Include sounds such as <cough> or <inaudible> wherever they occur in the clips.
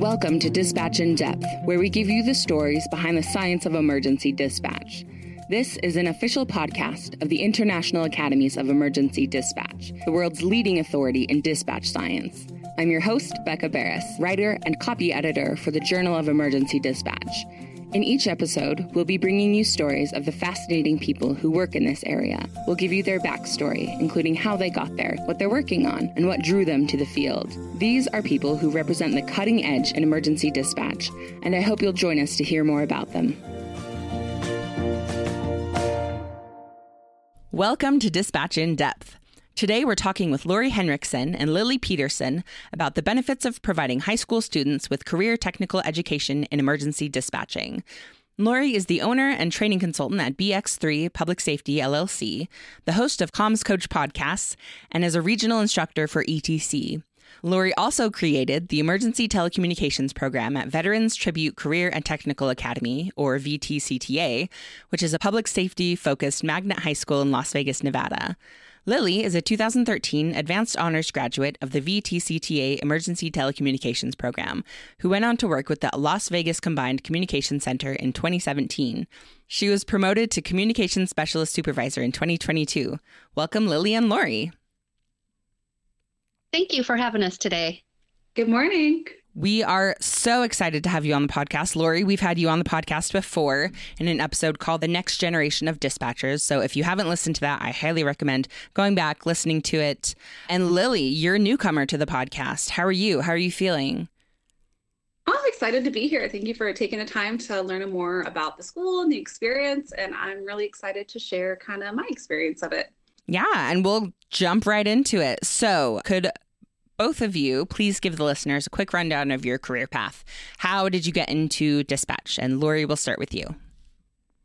Welcome to Dispatch in Depth, where we give you the stories behind the science of emergency dispatch. This is an official podcast of the International Academies of Emergency Dispatch, the world's leading authority in dispatch science. I'm your host, Becca Barris, writer and copy editor for the Journal of Emergency Dispatch. In each episode, we'll be bringing you stories of the fascinating people who work in this area. We'll give you their backstory, including how they got there, what they're working on, and what drew them to the field. These are people who represent the cutting edge in emergency dispatch, and I hope you'll join us to hear more about them. Welcome to Dispatch in Depth. Today, we're talking with Lori Henricksen and Lily Petersen about the benefits of providing high school students with career technical education in emergency dispatching. Lori is the owner and training consultant at BX3 Public Safety LLC, the host of Comms Coach podcasts, and is a regional instructor for ETC. Lori also created the Emergency Telecommunications Program at Veterans Tribute Career and Technical Academy, or VTCTA, which is a public safety focused magnet high school in Las Vegas, Nevada. Lily is a 2013 Advanced Honors graduate of the VTCTA Emergency Telecommunications Program, who went on to work with the Las Vegas Combined Communication Center in 2017. She was promoted to Communications Specialist Supervisor in 2022. Welcome, Lily and Lori. Thank you for having us today. Good morning. We are so excited to have you on the podcast. Lori, we've had you on the podcast before in an episode called The Next Generation of Dispatchers. So if you haven't listened to that, I highly recommend going back, listening to it. And Lily, you're a newcomer to the podcast. How are you? How are you feeling? I'm excited to be here. Thank you for taking the time to learn more about the school and the experience. And I'm really excited to share kind of my experience of it. Yeah, and we'll jump right into it. So, could both of you please give the listeners a quick rundown of your career path? How did you get into dispatch? And Lori, we'll start with you.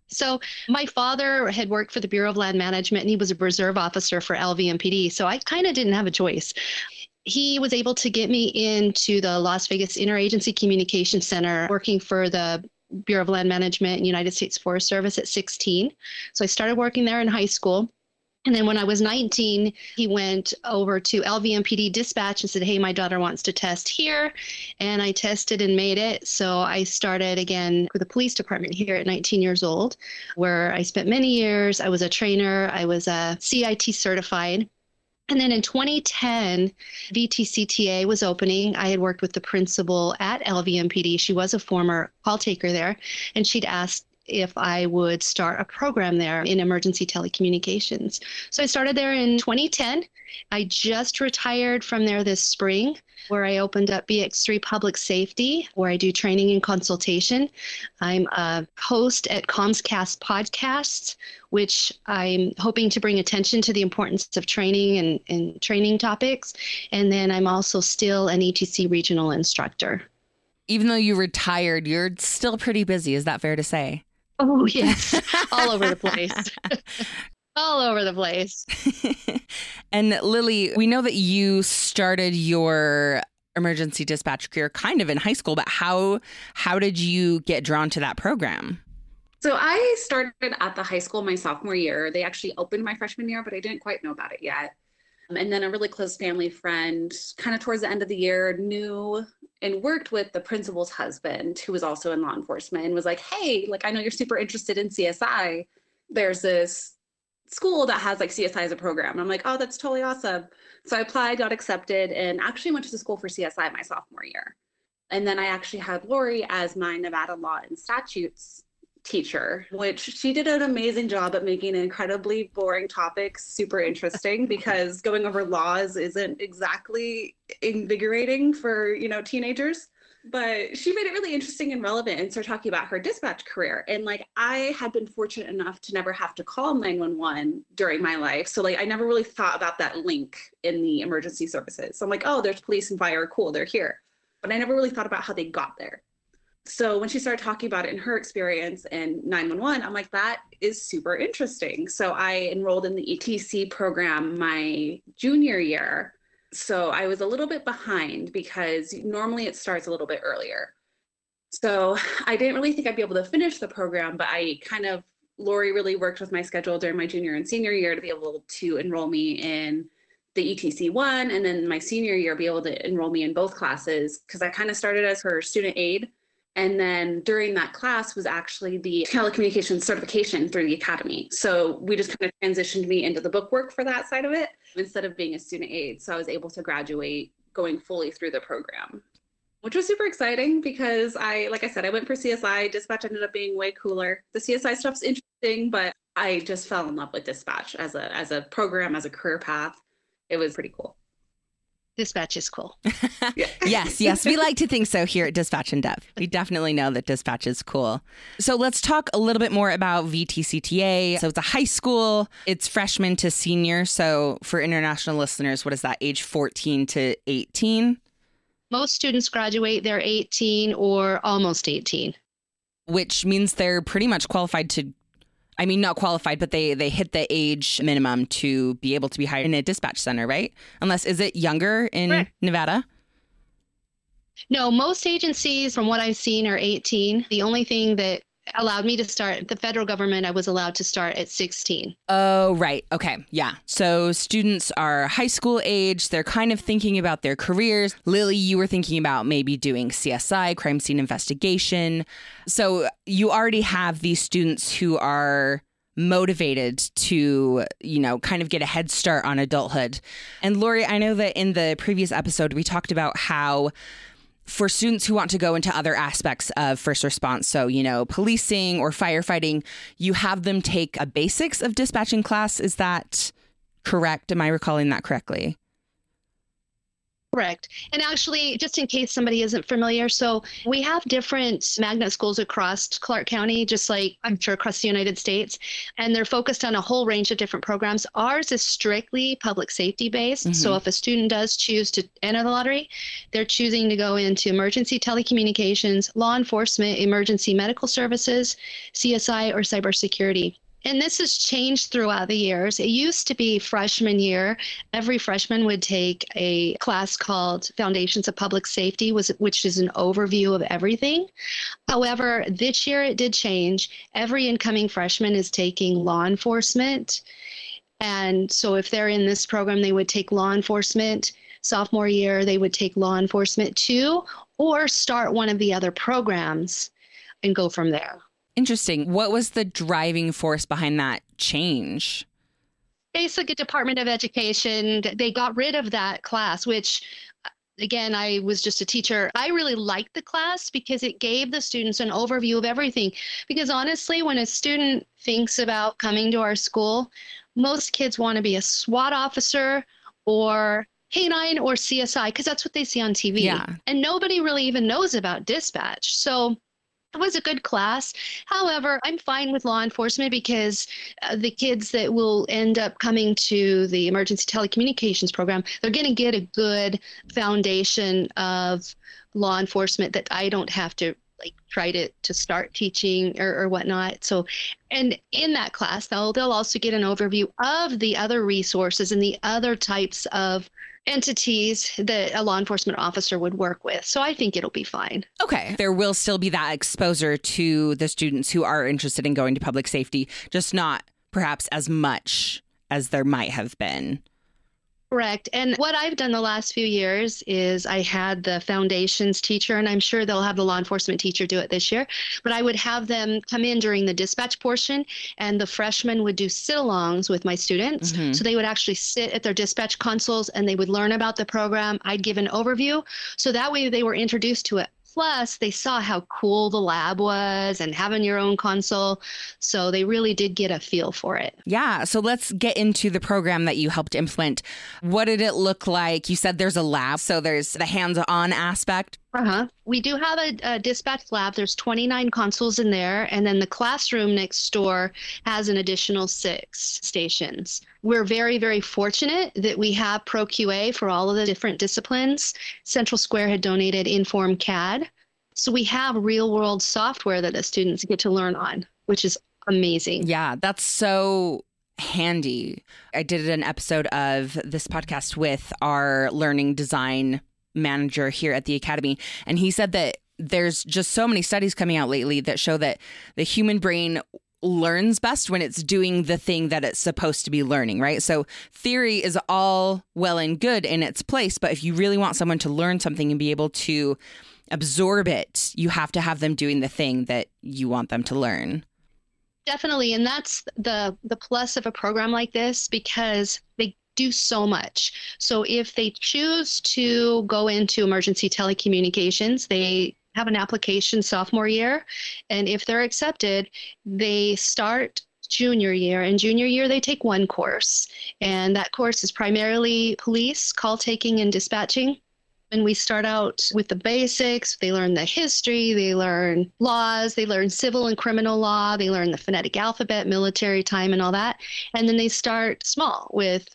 So, my father had worked for the Bureau of Land Management and he was a reserve officer for LVMPD. So, I kind of didn't have a choice. He was able to get me into the Las Vegas Interagency Communication Center working for the Bureau of Land Management and United States Forest Service at 16. So, I started working there in high school. And then when I was 19, he went over to LVMPD dispatch and said, Hey, my daughter wants to test here. And I tested and made it. So I started again with the police department here at 19 years old, where I spent many years. I was a trainer, I was a CIT certified. And then in 2010, VTCTA was opening. I had worked with the principal at LVMPD. She was a former call taker there, and she'd asked if I would start a program there in emergency telecommunications. So I started there in 2010. I just retired from there this spring, where I opened up BX3 Public Safety, where I do training and consultation. I'm a host at Comms Coach Podcasts, which I'm hoping to bring attention to the importance of training and, and training topics. And then I'm also still an ETC regional instructor. Even though you retired, you're still pretty busy. Is that fair to say? Oh, <laughs> yes. All over the place. <laughs> All over the place. <laughs> and Lily, we know that you started your emergency dispatch career kind of in high school, but how how did you get drawn to that program? So I started at the high school my sophomore year. They actually opened my freshman year, but I didn't quite know about it yet. Um, and then a really close family friend, kind of towards the end of the year, knew and worked with the principal's husband, who was also in law enforcement, and was like, Hey, like, I know you're super interested in CSI. There's this school that has like CSI as a program. And I'm like, Oh, that's totally awesome. So I applied, got accepted, and actually went to the school for CSI my sophomore year. And then I actually had Lori as my Nevada law and statutes teacher, which she did an amazing job at making incredibly boring topics super interesting <laughs> because going over laws isn't exactly invigorating for, you know, teenagers. But she made it really interesting and relevant and started talking about her dispatch career. And like I had been fortunate enough to never have to call 911 during my life. So like I never really thought about that link in the emergency services. So I'm like, oh, there's police and fire, cool, they're here. But I never really thought about how they got there so when she started talking about it in her experience in 911 i'm like that is super interesting. So i enrolled in the etc program my junior year. So i was a little bit behind because normally it starts a little bit earlier. So i didn't really think i'd be able to finish the program but i kind of Lori really worked with my schedule during my junior and senior year to be able to enroll me in the ETC one, and then my senior year be able to enroll me in both classes because I kind of started as her student aide. And then during that class was actually the telecommunications certification through the academy. So we just kind of transitioned me into the bookwork for that side of it instead of being a student aide. So I was able to graduate going fully through the program which was super exciting because I, like I said, I went for CSI. Dispatch ended up being way cooler. The CSI stuff's interesting, but I just fell in love with dispatch as a as a program, as a career path. It was pretty cool. Dispatch is cool. <laughs> <laughs> yes, yes. We like to think so here at Dispatch in Depth. We definitely know that dispatch is cool. So let's talk a little bit more about VTCTA. So it's a high school, it's freshman to senior. So for international listeners, what is that, age 14 to 18? Most students graduate, they're 18 or almost 18. Which means they're pretty much qualified to I mean, not qualified, but they they hit the age minimum to be able to be hired in a dispatch center, right? Unless is it younger in right. Nevada? No, most agencies, from what I've seen, are 18. The only thing that allowed me to start the federal government i was allowed to start at 16 oh right. Okay. Yeah. So students are high school age. They're kind of thinking about their careers. Lily you were thinking about maybe doing csi crime scene investigation. So you already have these students who are motivated to, you know, kind of get a head start on adulthood. And Lori, I know that in the previous episode, we talked about how for students who want to go into other aspects of first response, so, you know, policing or firefighting, you have them take a basics of dispatching class. Is that correct? Am I recalling that correctly? Correct. And actually, just in case somebody isn't familiar, so we have different magnet schools across Clark County, just like I'm sure across the United States, and they're focused on a whole range of different programs. Ours is strictly public safety based. Mm-hmm. So if a student does choose to enter the lottery, they're choosing to go into emergency telecommunications, law enforcement, emergency medical services, CSI, or cybersecurity and this has changed throughout the years. It used to be freshman year. Every freshman would take a class called Foundations of Public Safety, which is an overview of everything. However, this year it did change. Every incoming freshman is taking law enforcement. And so if they're in this program, they would take law enforcement. Sophomore year, they would take law enforcement too, or start one of the other programs and go from there. Interesting. What was the driving force behind that change? Basically, Department of Education, they got rid of that class, which uh, again, I was just a teacher. I really liked the class because it gave the students an overview of everything. Because honestly, when a student thinks about coming to our school, most kids want to be a SWAT officer or K9 or CSI because that's what they see on TV. Yeah. And nobody really even knows about dispatch. So it was a good class. However, I'm fine with law enforcement because uh, the kids that will end up coming to the emergency telecommunications program, they're going to get a good foundation of law enforcement that I don't have to like try to to start teaching or, or whatnot. So, and in that class, they'll they'll also get an overview of the other resources and the other types of entities that a law enforcement officer would work with. So I think it'll be fine. Okay. There will still be that exposure to the students who are interested in going to public safety, just not perhaps as much as there might have been. Correct. And what I've done the last few years is I had the foundations teacher, and I'm sure they'll have the law enforcement teacher do it this year, but I would have them come in during the dispatch portion, and the freshmen would do sit alongs with my students. Mm-hmm. So they would actually sit at their dispatch consoles and they would learn about the program. I'd give an overview. So that way they were introduced to it Plus, they saw how cool the lab was and having your own console. So they really did get a feel for it. Yeah. So let's get into the program that you helped implement. What did it look like? You said there's a lab, so there's the hands on aspect. Uh-huh. We do have a, a, dispatch lab. There's 29 consoles in there, and then the classroom next door has an additional six stations. We're very, very fortunate that we have Pro ProQA for all of the different disciplines. Central Square had donated Inform CAD. So we have real world software that the students get to learn on, which is amazing. Yeah, that's so handy. I did an episode of this podcast with our learning design manager here at the academy, and he said that there's just so many studies coming out lately that show that the human brain learns best when it's doing the thing that it's supposed to be learning, right? So theory is all well and good in its place, but if you really want someone to learn something and be able to absorb it, you have to have them doing the thing that you want them to learn. Definitely, and that's the the plus of a program like this because they do so much. So if they choose to go into emergency telecommunications, they have an application sophomore year. And if they're accepted, they start junior year. And junior year, they take one course. And that course is primarily police, call taking, and dispatching. And we start out with the basics. They learn the history, they learn laws, they learn civil and criminal law, they learn the phonetic alphabet, military time, and all that. And then they start small with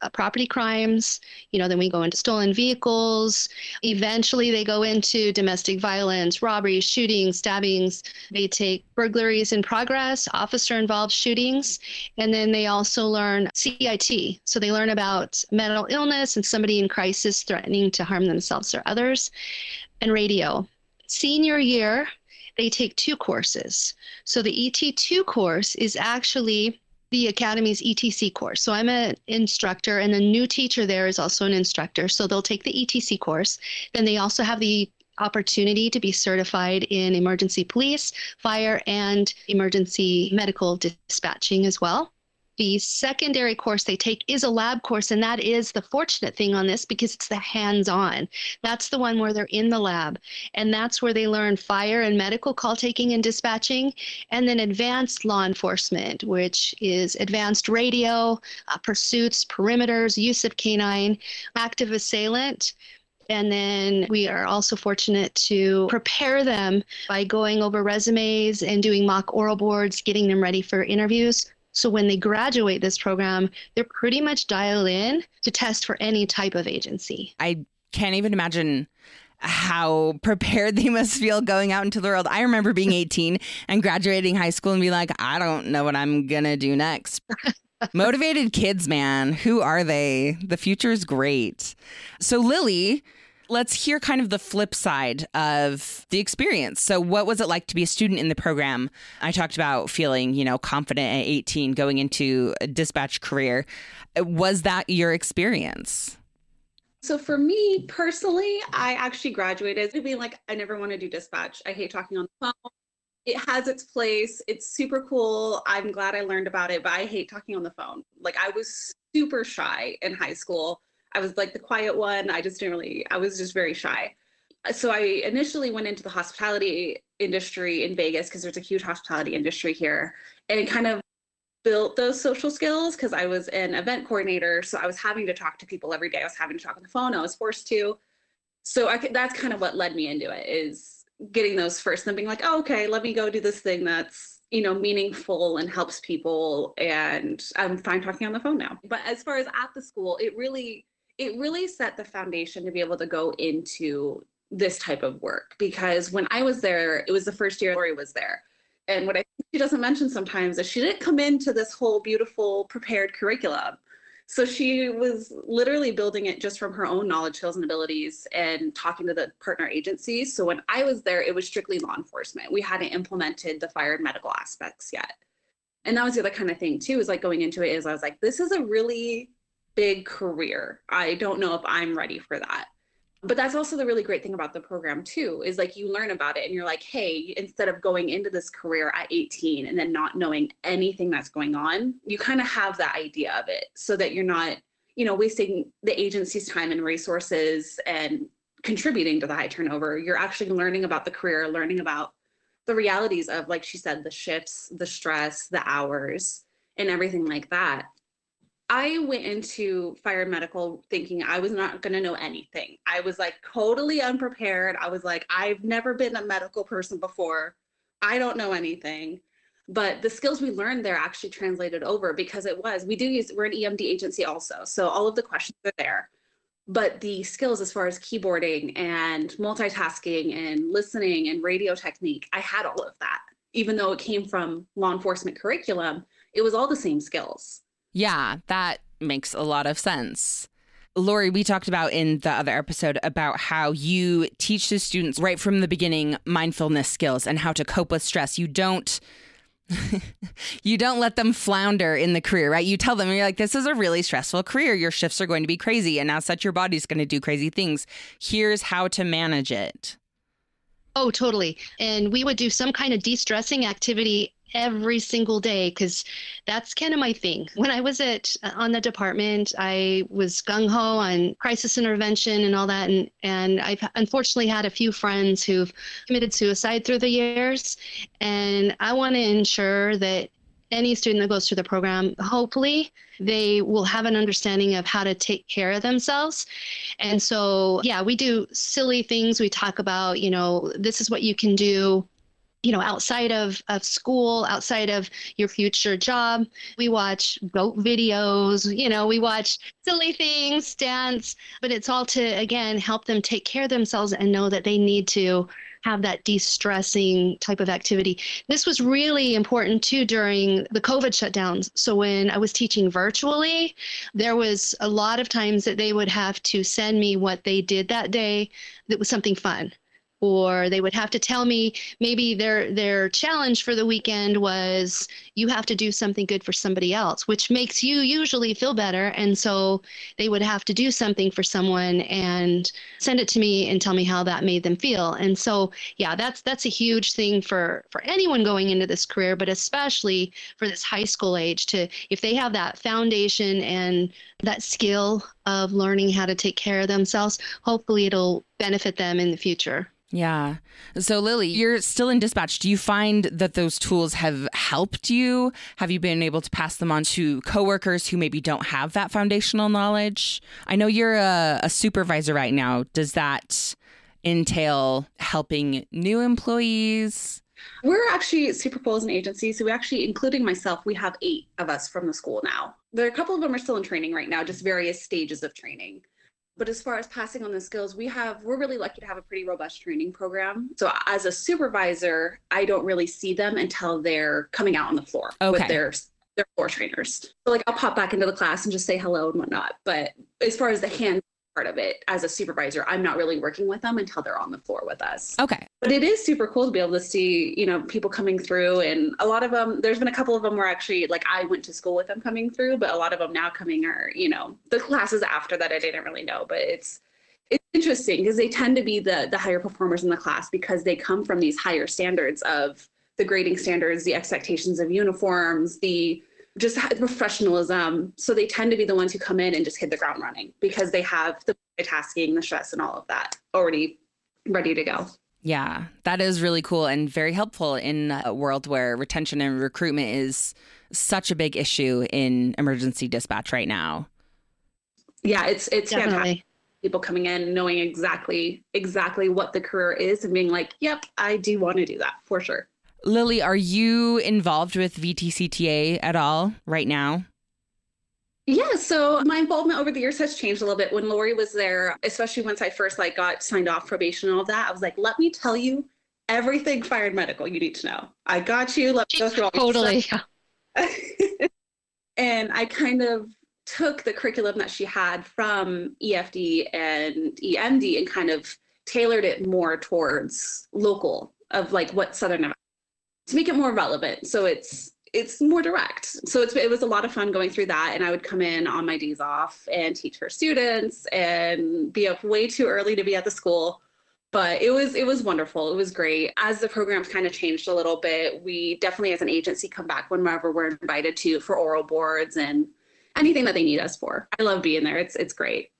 uh, property crimes. You know, then we go into stolen vehicles. Eventually, they go into domestic violence, robberies, shootings, stabbings. They take burglaries in progress, officer involved shootings. And then they also learn CIT. So they learn about mental illness and somebody in crisis threatening to harm themselves or others, and radio. Senior year, they take two courses. So the ET2 course is actually the Academy's ETC course. So I'm an instructor, and the new teacher there is also an instructor. So they'll take the ETC course. Then they also have the opportunity to be certified in emergency police, fire, and emergency medical dispatching as well. The secondary course they take is a lab course, and that is the fortunate thing on this because it's the hands on. That's the one where they're in the lab, and that's where they learn fire and medical call taking and dispatching, and then advanced law enforcement, which is advanced radio, uh, pursuits, perimeters, use of canine, active assailant. And then we are also fortunate to prepare them by going over resumes and doing mock oral boards, getting them ready for interviews. So when they graduate this program, they're pretty much dialed in to test for any type of agency. I can't even imagine how prepared <laughs> they must feel going out into the world. I remember being <laughs> 18 and graduating high school and be like, I don't know what I'm going to do next. Motivated kids, man. Who are they? The future is great. So, Lily, let's hear kind of the flip side of the experience. So, what was it like to be a student in the program? I talked about feeling, you know, confident at 18 going into a dispatch career. Was that your experience? So for me personally, I actually graduated being like, I never want to do dispatch. I hate talking on the phone. It has its place. It's super cool. I'm glad I learned about it, but I hate talking on the phone. Like I was super shy in high school. I was like the quiet one. I just didn't really, I was just very shy. So I initially went into the hospitality industry in Vegas because there's a huge hospitality industry here. And kind of built those social skills because I was an event coordinator. So I was having to talk to people every day. I was having to talk on the phone. I was forced to. So I that's kind of what led me into it is getting those first and then being like, oh, okay, let me go do this thing that's, you know, meaningful and helps people. And I'm fine talking on the phone now. But as far as at the school, it really, it really set the foundation to be able to go into this type of work because when I was there, it was the first year Lori was there. And what I think she doesn't mention sometimes is she didn't come into this whole beautiful prepared curriculum. So she was literally building it just from her own knowledge, skills, and abilities and talking to the partner agencies. So when I was there, it was strictly law enforcement. We hadn't implemented the fire and medical aspects yet. And that was the other kind of thing too, is like going into it is I was like, this is a really big career. I don't know if I'm ready for that. But that's also the really great thing about the program too, is like you learn about it and you're like, hey, instead of going into this career at 18 and then not knowing anything that's going on, you kind of have that idea of it so that you're not, you know, wasting the agency's time and resources and contributing to the high turnover. You're actually learning about the career, learning about the realities of, like she said, the shifts, the stress, the hours, and everything like that. I went into fire medical thinking I was not going to know anything. I was like totally unprepared. I was like, I've never been a medical person before. I don't know anything. But the skills we learned there actually translated over because it was, we do use, we're an EMD agency also. So all of the questions are there. But the skills as far as keyboarding and multitasking and listening and radio technique, I had all of that. Even though it came from law enforcement curriculum, it was all the same skills. Yeah, that makes a lot of sense. Lori, we talked about in the other episode about how you teach the students right from the beginning mindfulness skills and how to cope with stress. You don't <laughs> you don't let them flounder in the career, right? You tell them, you're like, this is a really stressful career. Your shifts are going to be crazy. And as such, your body's going to do crazy things. Here's how to manage it. Oh, totally. And we would do some kind of de stressing activity every single day because that's kind of my thing. When I was at uh, on the department, I was gung ho on crisis intervention and all that, and and I've unfortunately had a few friends who've committed suicide through the years, and I want to ensure that any student that goes through the program, hopefully they will have an understanding of how to take care of themselves. And so, yeah, we do silly things. We talk about, you know, this is what you can do you know, outside of, of school, outside of your future job. We watch goat videos, you know, we watch silly things, dance, but it's all to, again, help them take care of themselves and know that they need to have that de-stressing type of activity. This was really important too during the COVID shutdowns. So when I was teaching virtually, there was a lot of times that they would have to send me what they did that day that was something fun or they would have to tell me maybe their their challenge for the weekend was you have to do something good for somebody else which makes you usually feel better. And so they would have to do something for someone and send it to me and tell me how that made them feel. And so yeah that's that's a huge thing for for anyone going into this career but especially for this high school age to if they have that foundation and that skill of learning how to take care of themselves hopefully it'll benefit them in the future yeah. So, Lily, you're still in dispatch. Do you find that those tools have helped you? Have you been able to pass them on to coworkers who maybe don't have that foundational knowledge? I know you're a, a supervisor right now. Does that entail helping new employees? We're actually Super Cool as an agency. So, we actually, including myself, we have eight of us from the school now. There are a couple of them are still in training right now, just various stages of training but as far as passing on the skills we have we're really lucky to have a pretty robust training program. So as a supervisor i don't really see them until they're coming out on the floor okay. with their their floor trainers. So like i'll pop back into the class and just say hello and whatnot. But as far as the hand part of it as a supervisor i'm not really working with them until they're on the floor with us. Okay but it is super cool to be able to see you know people coming through and a lot of them there's been a couple of them where actually like i went to school with them coming through but a lot of them now coming are you know the classes after that i didn't really know but it's it's interesting because they tend to be the the higher performers in the class because they come from these higher standards of the grading standards the expectations of uniforms the just professionalism. So they tend to be the ones who come in and just hit the ground running because they have the tasking, the stress, and all of that already ready to go. Yeah, that is really cool and very helpful in a world where retention and recruitment is such a big issue in emergency dispatch right now. Yeah, it's it's Definitely. fantastic. People coming in knowing exactly exactly what the career is and being like, "Yep, I do want to do that for sure." Lily, are you involved with VTCTA at all right now? Yeah, so my involvement over the years has changed a little bit. When Lori was there, especially once I first like got signed off probation and all that, I was like, let me tell you everything fire and medical you need to know. I got you. Let me go through all totally. <laughs> and I kind of took the curriculum that she had from EFD and EMD and kind of tailored it more towards local of like what Southern Nevada to make it more relevant. So it's it's more direct. So it was a lot of fun going through that. And I would come in on my days off and teach her students and be up way too early to be at the school. But it was it was wonderful. It was great. As the programs kind of changed a little bit, we definitely as an agency come back whenever we're invited to for oral boards and anything that they need us for. I love being there. It's it's great.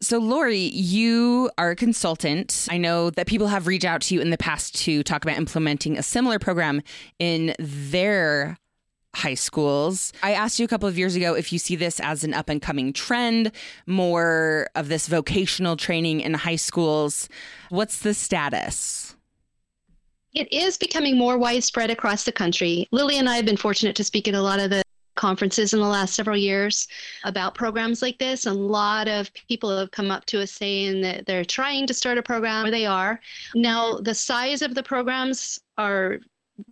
So, Lori, you are a consultant. I know that people have reached out to you in the past to talk about implementing a similar program in their high schools. I asked you a couple of years ago if you see this as an up and coming trend, more of this vocational training in high schools. What's the status? It is becoming more widespread across the country. Lily and I have been fortunate to speak at a lot of the conferences in the last several years about programs like this. A lot of people have come up to us saying that they're trying to start a program, or they are. Now, the size of the programs are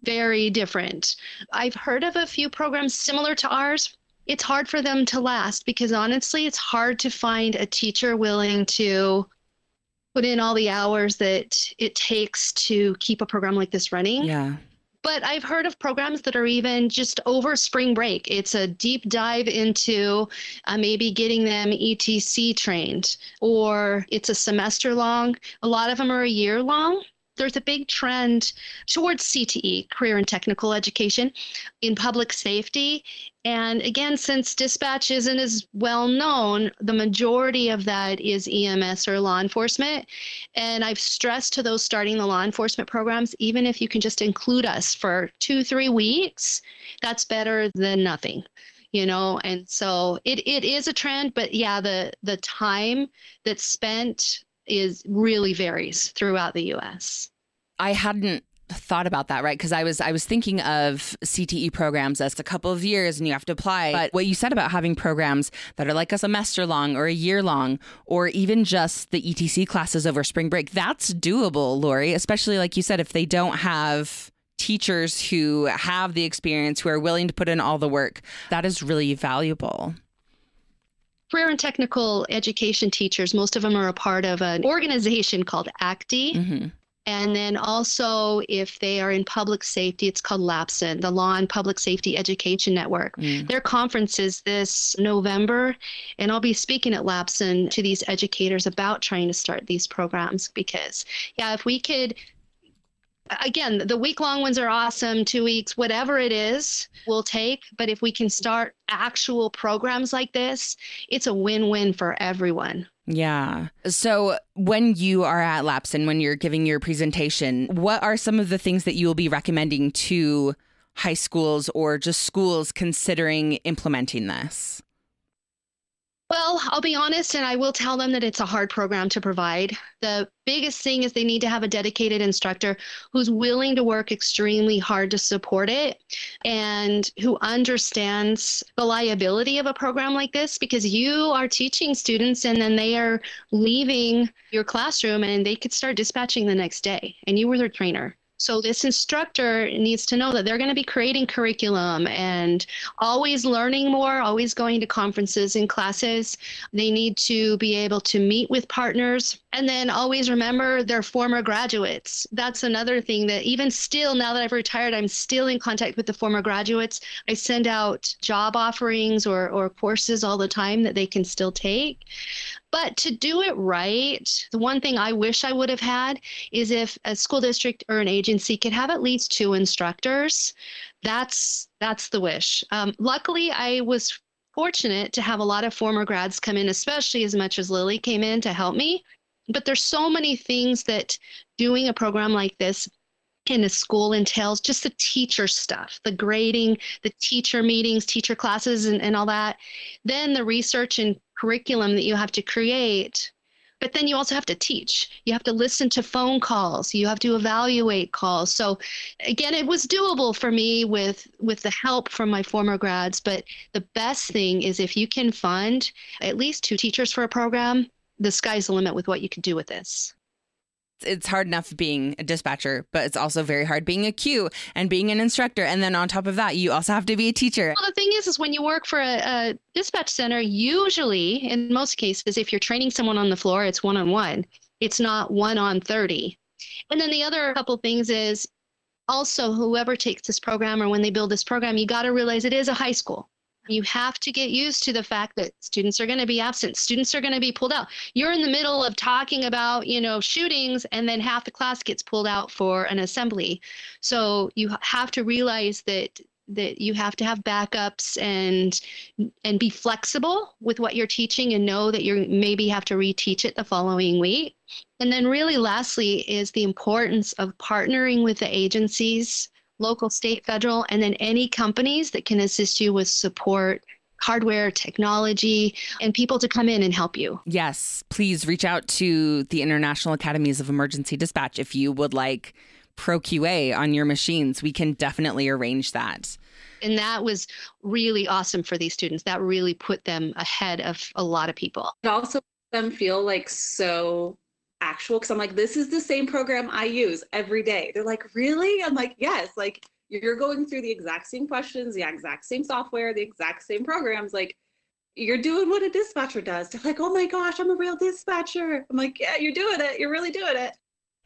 very different. I've heard of a few programs similar to ours. It's hard for them to last because honestly, it's hard to find a teacher willing to put in all the hours that it takes to keep a program like this running. Yeah But I've heard of programs that are even just over spring break. It's a deep dive into uh, maybe getting them ETC trained, or it's a semester long. A lot of them are a year long there's a big trend towards CTE, career and technical education, in public safety. And again, since dispatch isn't as well known, the majority of that is EMS or law enforcement. And I've stressed to those starting the law enforcement programs, even if you can just include us for two, three weeks, that's better than nothing you know and so it, it is a trend but yeah the the time that's spent is really varies throughout the US. I hadn't thought about that right? Because i was i was thinking of cte programs as a couple of years and you have to apply. But what you said about having programs that are like a semester long or a year long or even just the etc classes over spring break that's doable lori especially like you said if they don't have teachers who have the experience who are willing to put in all the work that is really valuable career and technical education teachers, most of them are a part of an organization called ACTE. Mm-hmm. And then also, if they are in public safety, it's called LAPSN, the Law and Public Safety Education Network. Mm. Their conference is this November, and I'll be speaking at LAPSN to these educators about trying to start these programs because, yeah, if we could again, the week long ones are awesome, two weeks, whatever it is, we'll take. But if we can start actual programs like this, it's a win win for everyone. Yeah. So when you are at LAPSN, when you're giving your presentation, what are some of the things that you will be recommending to high schools or just schools considering implementing this? Well, I'll be honest, and I will tell them that it's a hard program to provide. The biggest thing is they need to have a dedicated instructor who's willing to work extremely hard to support it and who understands the liability of a program like this because you are teaching students and then they are leaving your classroom and they could start dispatching the next day, and you were their trainer. So this instructor needs to know that they're going to be creating curriculum and always learning more, always going to conferences and classes. They need to be able to meet with partners and then always remember their former graduates. That's another thing that even still now that I've retired, I'm still in contact with the former graduates. I send out job offerings or or courses all the time that they can still take. But to do it right, the one thing I wish I would have had is if a school district or an agency could have at least two instructors. That's that's the wish. Um, luckily, I was fortunate to have a lot of former grads come in, especially as much as Lily came in to help me. But there's so many things that doing a program like this in a school entails just the teacher stuff, the grading, the teacher meetings, teacher classes, and, and all that. Then the research and curriculum that you have to create. But then you also have to teach. You have to listen to phone calls. You have to evaluate calls. So again, it was doable for me with with the help from my former grads. But the best thing is if you can fund at least two teachers for a program, the sky's the limit with what you can do with this it's hard enough being a dispatcher, but it's also very hard being a Q and being an instructor. And then on top of that, you also have to be a teacher. Well, the thing is, is when you work for a, a dispatch center, usually, in most cases, if you're training someone on the floor, it's one on one. It's not one on 30. And then the other couple things is also whoever takes this program or when they build this program, you got to realize it is a high school. You have to get used to the fact that students are going to be absent. Students are going to be pulled out. You're in the middle of talking about, you know, shootings and then half the class gets pulled out for an assembly. So you have to realize that that you have to have backups and and be flexible with what you're teaching and know that you maybe have to reteach it the following week. And then really lastly is the importance of partnering with the agencies local, state, federal, and then any companies that can assist you with support hardware, technology, and people to come in and help you. Yes, please reach out to the International Academies of Emergency Dispatch if you would like Pro QA on your machines. We can definitely arrange that. And that was really awesome for these students. That really put them ahead of a lot of people. It also them feel like so actual because I'm like, this is the same program I use every day. They're like, really? I'm like, yes, like you're going through the exact same questions, the exact same software, the exact same programs. Like you're doing what a dispatcher does. They're like, oh my gosh, I'm a real dispatcher. I'm like, yeah, you're doing it. You're really doing it.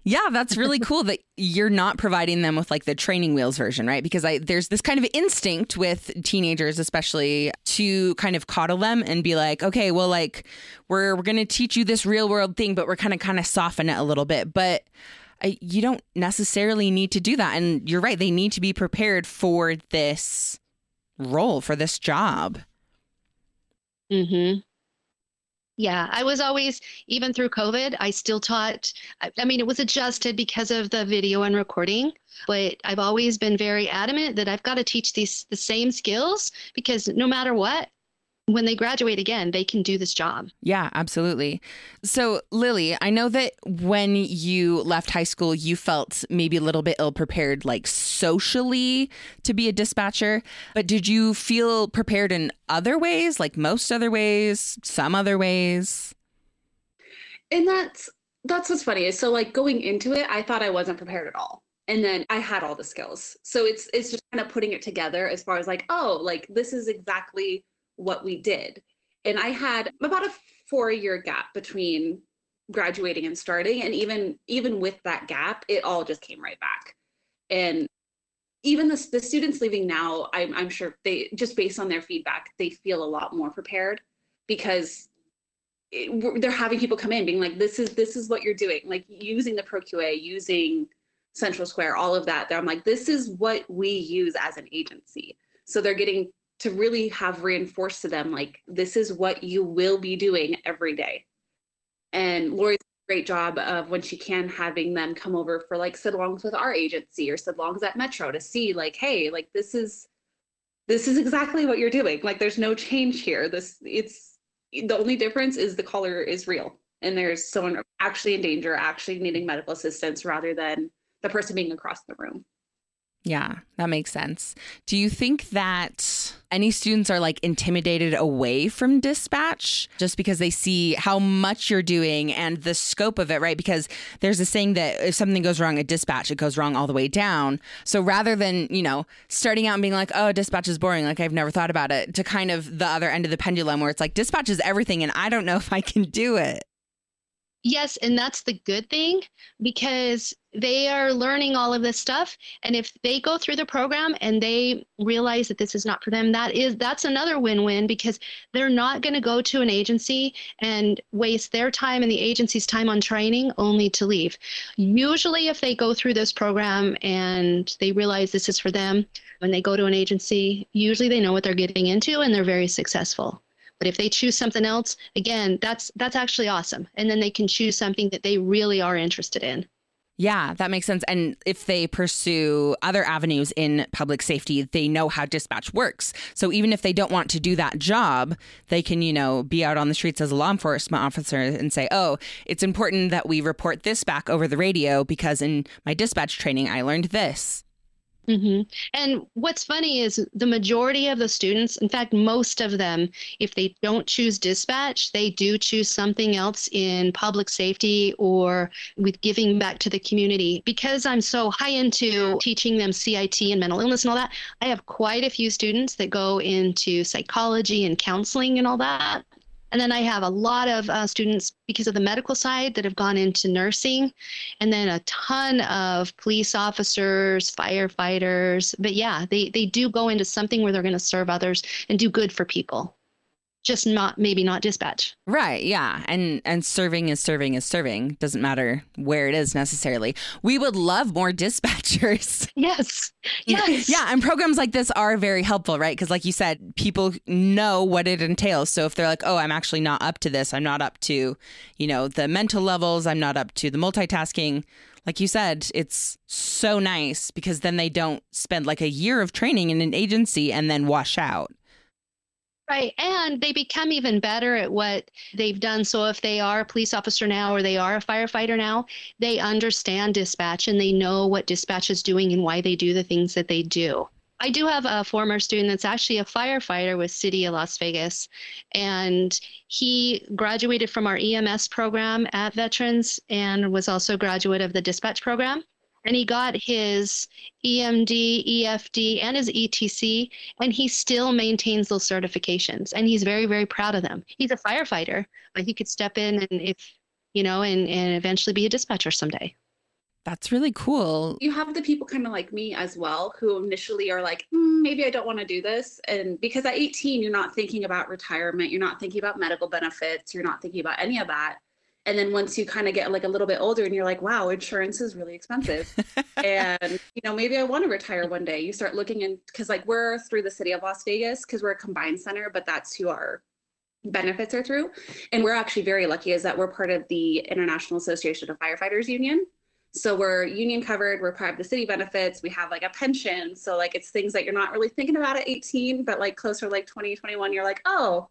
Yeah, that's really <laughs> cool that you're not providing them with like the training wheels version, right? Because I there's this kind of instinct with teenagers especially to kind of coddle them and be like, "Okay, well like we're we're going to teach you this real world thing, but we're kind of kind of soften it a little bit." But I, you don't necessarily need to do that. And you're right, they need to be prepared for this role, for this job. Mhm. Yeah, I was always, even through COVID, I still taught. I, I mean, it was adjusted because of the video and recording, but I've always been very adamant that I've got to teach these the same skills because no matter what, when they graduate again, they can do this job. Yeah, absolutely. So, Lily, I know that when you left high school, you felt maybe a little bit ill prepared, like socially, to be a dispatcher. But did you feel prepared in other ways, like most other ways, some other ways? And that's that's what's funny is so like going into it, I thought I wasn't prepared at all. And then I had all the skills. So it's it's just kind of putting it together as far as like, oh, like this is exactly what we did. And I had about a four year gap between graduating and starting. And even even with that gap, it all just came right back. And even the, the students leaving now, I'm, I'm sure they just based on their feedback, they feel a lot more prepared because it, they're having people come in being like, this is this is what you're doing, like using the ProQA, using Central Square, all of that. I'm like, this is what we use as an agency. So they're getting to really have reinforced to them like this is what you will be doing every day. And lori's great job of when she can having them come over for like sit-alongs with our agency or sit-alongs at metro to see like hey like this is this is exactly what you're doing. Like there's no change here. This it's the only difference is the caller is real. And there's someone actually in danger actually needing medical assistance rather than the person being across the room yeah, that makes sense. Do you think that any students are like intimidated away from dispatch just because they see how much you're doing and the scope of it, right? Because there's a saying that if something goes wrong at dispatch, it goes wrong all the way down. So rather than, you know, starting out and being like, oh, dispatch is boring, like I've never thought about it, to kind of the other end of the pendulum where it's like, dispatch is everything and I don't know if I can do it. Yes, and that's the good thing because they are learning all of this stuff and if they go through the program and they realize that this is not for them that is that's another win-win because they're not going to go to an agency and waste their time and the agency's time on training only to leave. Usually if they go through this program and they realize this is for them when they go to an agency, usually they know what they're getting into and they're very successful. But if they choose something else, again, that's that's actually awesome. And then they can choose something that they really are interested in. Yeah, that makes sense. And if they pursue other avenues in public safety, they know how dispatch works. So even if they don't want to do that job, they can, you know, be out on the streets as a law enforcement officer and say, oh, it's important that we report this back over the radio because in my dispatch training, I learned this. Mm-hmm. And what's funny is the majority of the students, in fact, most of them, if they don't choose dispatch, they do choose something else in public safety or with giving back to the community. Because I'm so high into teaching them CIT and mental illness and all that, I have quite a few students that go into psychology and counseling and all that. And then I have a lot of uh, students because of the medical side that have gone into nursing, and then a ton of police officers, firefighters. But yeah, they, they do go into something where they're going to serve others and do good for people just not maybe not dispatch. Right yeah. And and serving is serving is serving. Doesn't matter where it is necessarily. We would love more <laughs> dispatchers. Yes. Yes. yeah and programs like this are very helpful right? Because like you said people know what it entails. So if they're like oh i'm actually not up to this. I'm not up to you know the mental levels. I'm not up to the multitasking like you said it's so nice because then they don't spend like a year of training in an agency and then wash out Right. And they become even better at what they've done. So if they are a police officer now or they are a firefighter now, they understand dispatch and they know what dispatch is doing and why they do the things that they do. I do have a former student that's actually a firefighter with City of Las Vegas, and he graduated from our EMS program at Veterans and was also a graduate of the dispatch program and he got his EMD, EFD, and his ETC, and he still maintains those certifications, and he's very, very proud of them. He's a firefighter, but he could step in and if you know, and and eventually be a dispatcher someday. That's really cool. You have the people kind of like me as well who initially are like, mm, maybe I don't want to do this. And because at 18, you're not thinking about retirement, you're not thinking about medical benefits, you're not thinking about any of that. And then once you kind of get like a little bit older and you're like, wow, insurance is really expensive. <laughs> and, you know, maybe I want to retire one day. You start looking in because like we're through the city of Las Vegas because we're a combined center, but that's who our benefits are through. And we're actually very lucky is that we're part of the International Association of Firefighters Union. So we're union covered, we're part of the city benefits, we have like a pension. So like it's things that you're not really thinking about at 18, but like closer like 20, 21, you're like, oh,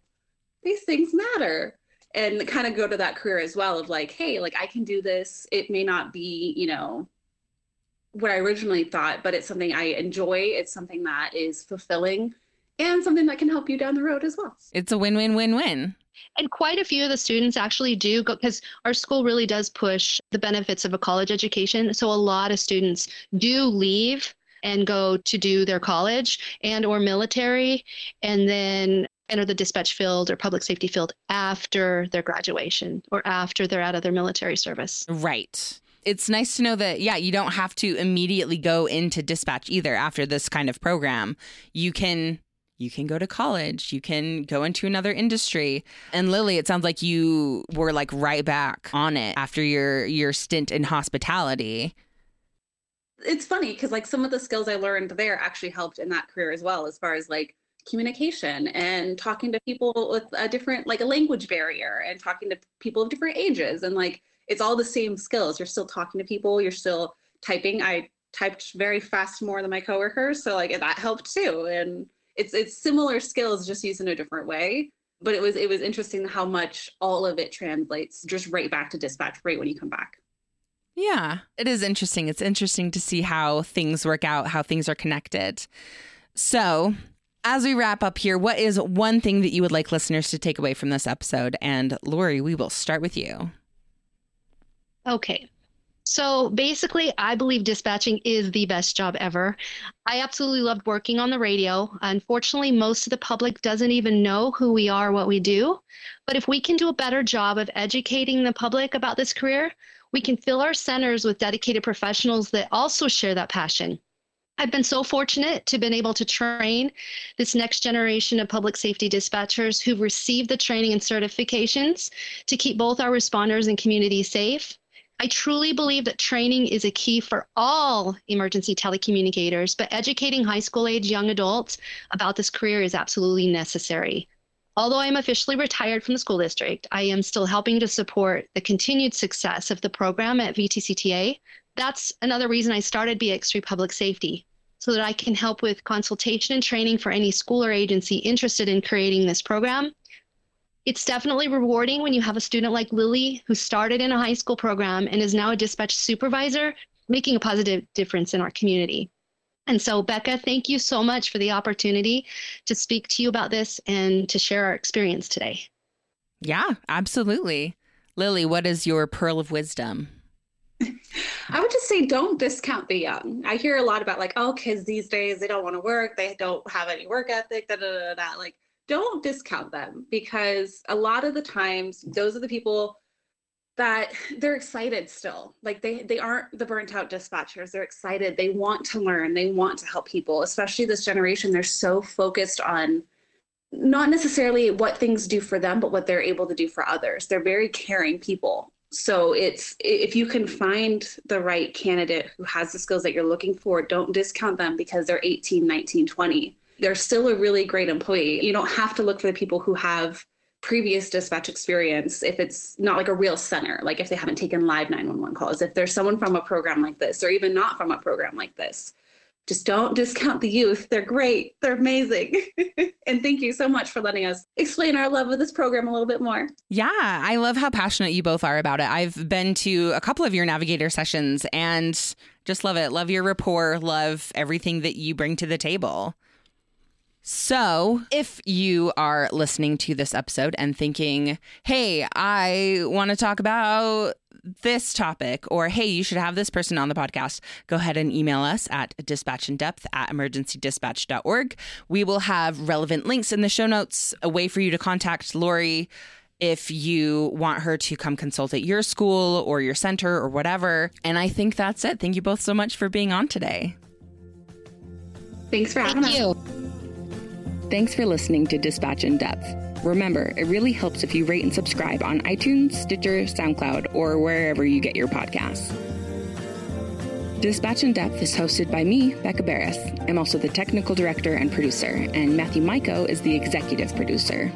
these things matter. And kind of go to that career as well of like, hey, like I can do this. It may not be, you know, what I originally thought, but it's something I enjoy. It's something that is fulfilling and something that can help you down the road as well. It's a win win win win. And quite a few of the students actually do go because our school really does push the benefits of a college education. So a lot of students do leave and go to do their college and or military and then enter the dispatch field or public safety field after their graduation or after they're out of their military service. Right. It's nice to know that, yeah, you don't have to immediately go into dispatch either after this kind of program. You can you can go to college, you can go into another industry. And Lily, it sounds like you were like right back on it after your your stint in hospitality. It's funny because like some of the skills I learned there actually helped in that career as well, as far as like communication and talking to people with a different like a language barrier and talking to people of different ages and like it's all the same skills. You're still talking to people, you're still typing. I typed very fast more than my coworkers, so like that helped too. And it's it's similar skills just used in a different way but it was it was interesting how much all of it translates just right back to dispatch right when you come back yeah it is interesting it's interesting to see how things work out how things are connected so as we wrap up here what is one thing that you would like listeners to take away from this episode and lori we will start with you okay so basically, I believe dispatching is the best job ever. I absolutely loved working on the radio. Unfortunately, most of the public doesn't even know who we are, what we do. But if we can do a better job of educating the public about this career, we can fill our centers with dedicated professionals that also share that passion. I've been so fortunate to been able to train this next generation of public safety dispatchers who've received the training and certifications to keep both our responders and community safe. I truly believe that training is a key for all emergency telecommunicators, but educating high school age young adults about this career is absolutely necessary. Although I am officially retired from the school district, I am still helping to support the continued success of the program at VTCTA. That's another reason I started BX3 Public Safety, so that I can help with consultation and training for any school or agency interested in creating this program it's definitely rewarding when you have a student like Lily who started in a high school program and is now a dispatch supervisor, making a positive difference in our community. And so, Becca, thank you so much for the opportunity to speak to you about this and to share our experience today. Yeah, absolutely. Lily, what is your pearl of wisdom? <laughs> I would just say don't discount the young. I hear a lot about like, oh, kids these days, they don't want to work, they don't have any work ethic, da da da da. Like, don't discount them because a lot of the times those are the people that they're excited still. Like they they aren't the burnt out dispatchers. They're excited. They want to learn. They want to help people especially this generation. They're so focused on not necessarily what things do for them but what they're able to do for others. They're very caring people so it's if you can find the right candidate who has the skills that you're looking for don't discount them because they're 18 19 20 they're still a really great employee. You don't have to look for the people who have previous dispatch experience if it's not like a real center, like if they haven't taken live 911 calls, if there's someone from a program like this, or even not from a program like this. Just don't discount the youth. They're great. They're amazing. <laughs> and thank you so much for letting us explain our love of this program a little bit more. Yeah, I love how passionate you both are about it. I've been to a couple of your navigator sessions and just love it. Love your rapport, love everything that you bring to the table. So, if you are listening to this episode and thinking, hey, I want to talk about this topic, or hey, you should have this person on the podcast, go ahead and email us at dispatchinDepth at emergencydispatch.org. We will have relevant links in the show notes, a way for you to contact Lori if you want her to come consult at your school or your center or whatever. And I think that's it. Thank you both so much for being on today. Thanks for having Thank us. you. Thanks for listening to Dispatch in Depth. Remember, it really helps if you rate and subscribe on iTunes, Stitcher, SoundCloud, or wherever you get your podcasts. Dispatch in Depth is hosted by me, Becca Barrus. I'm also the technical director and producer, and Matthew Maiko is the executive producer.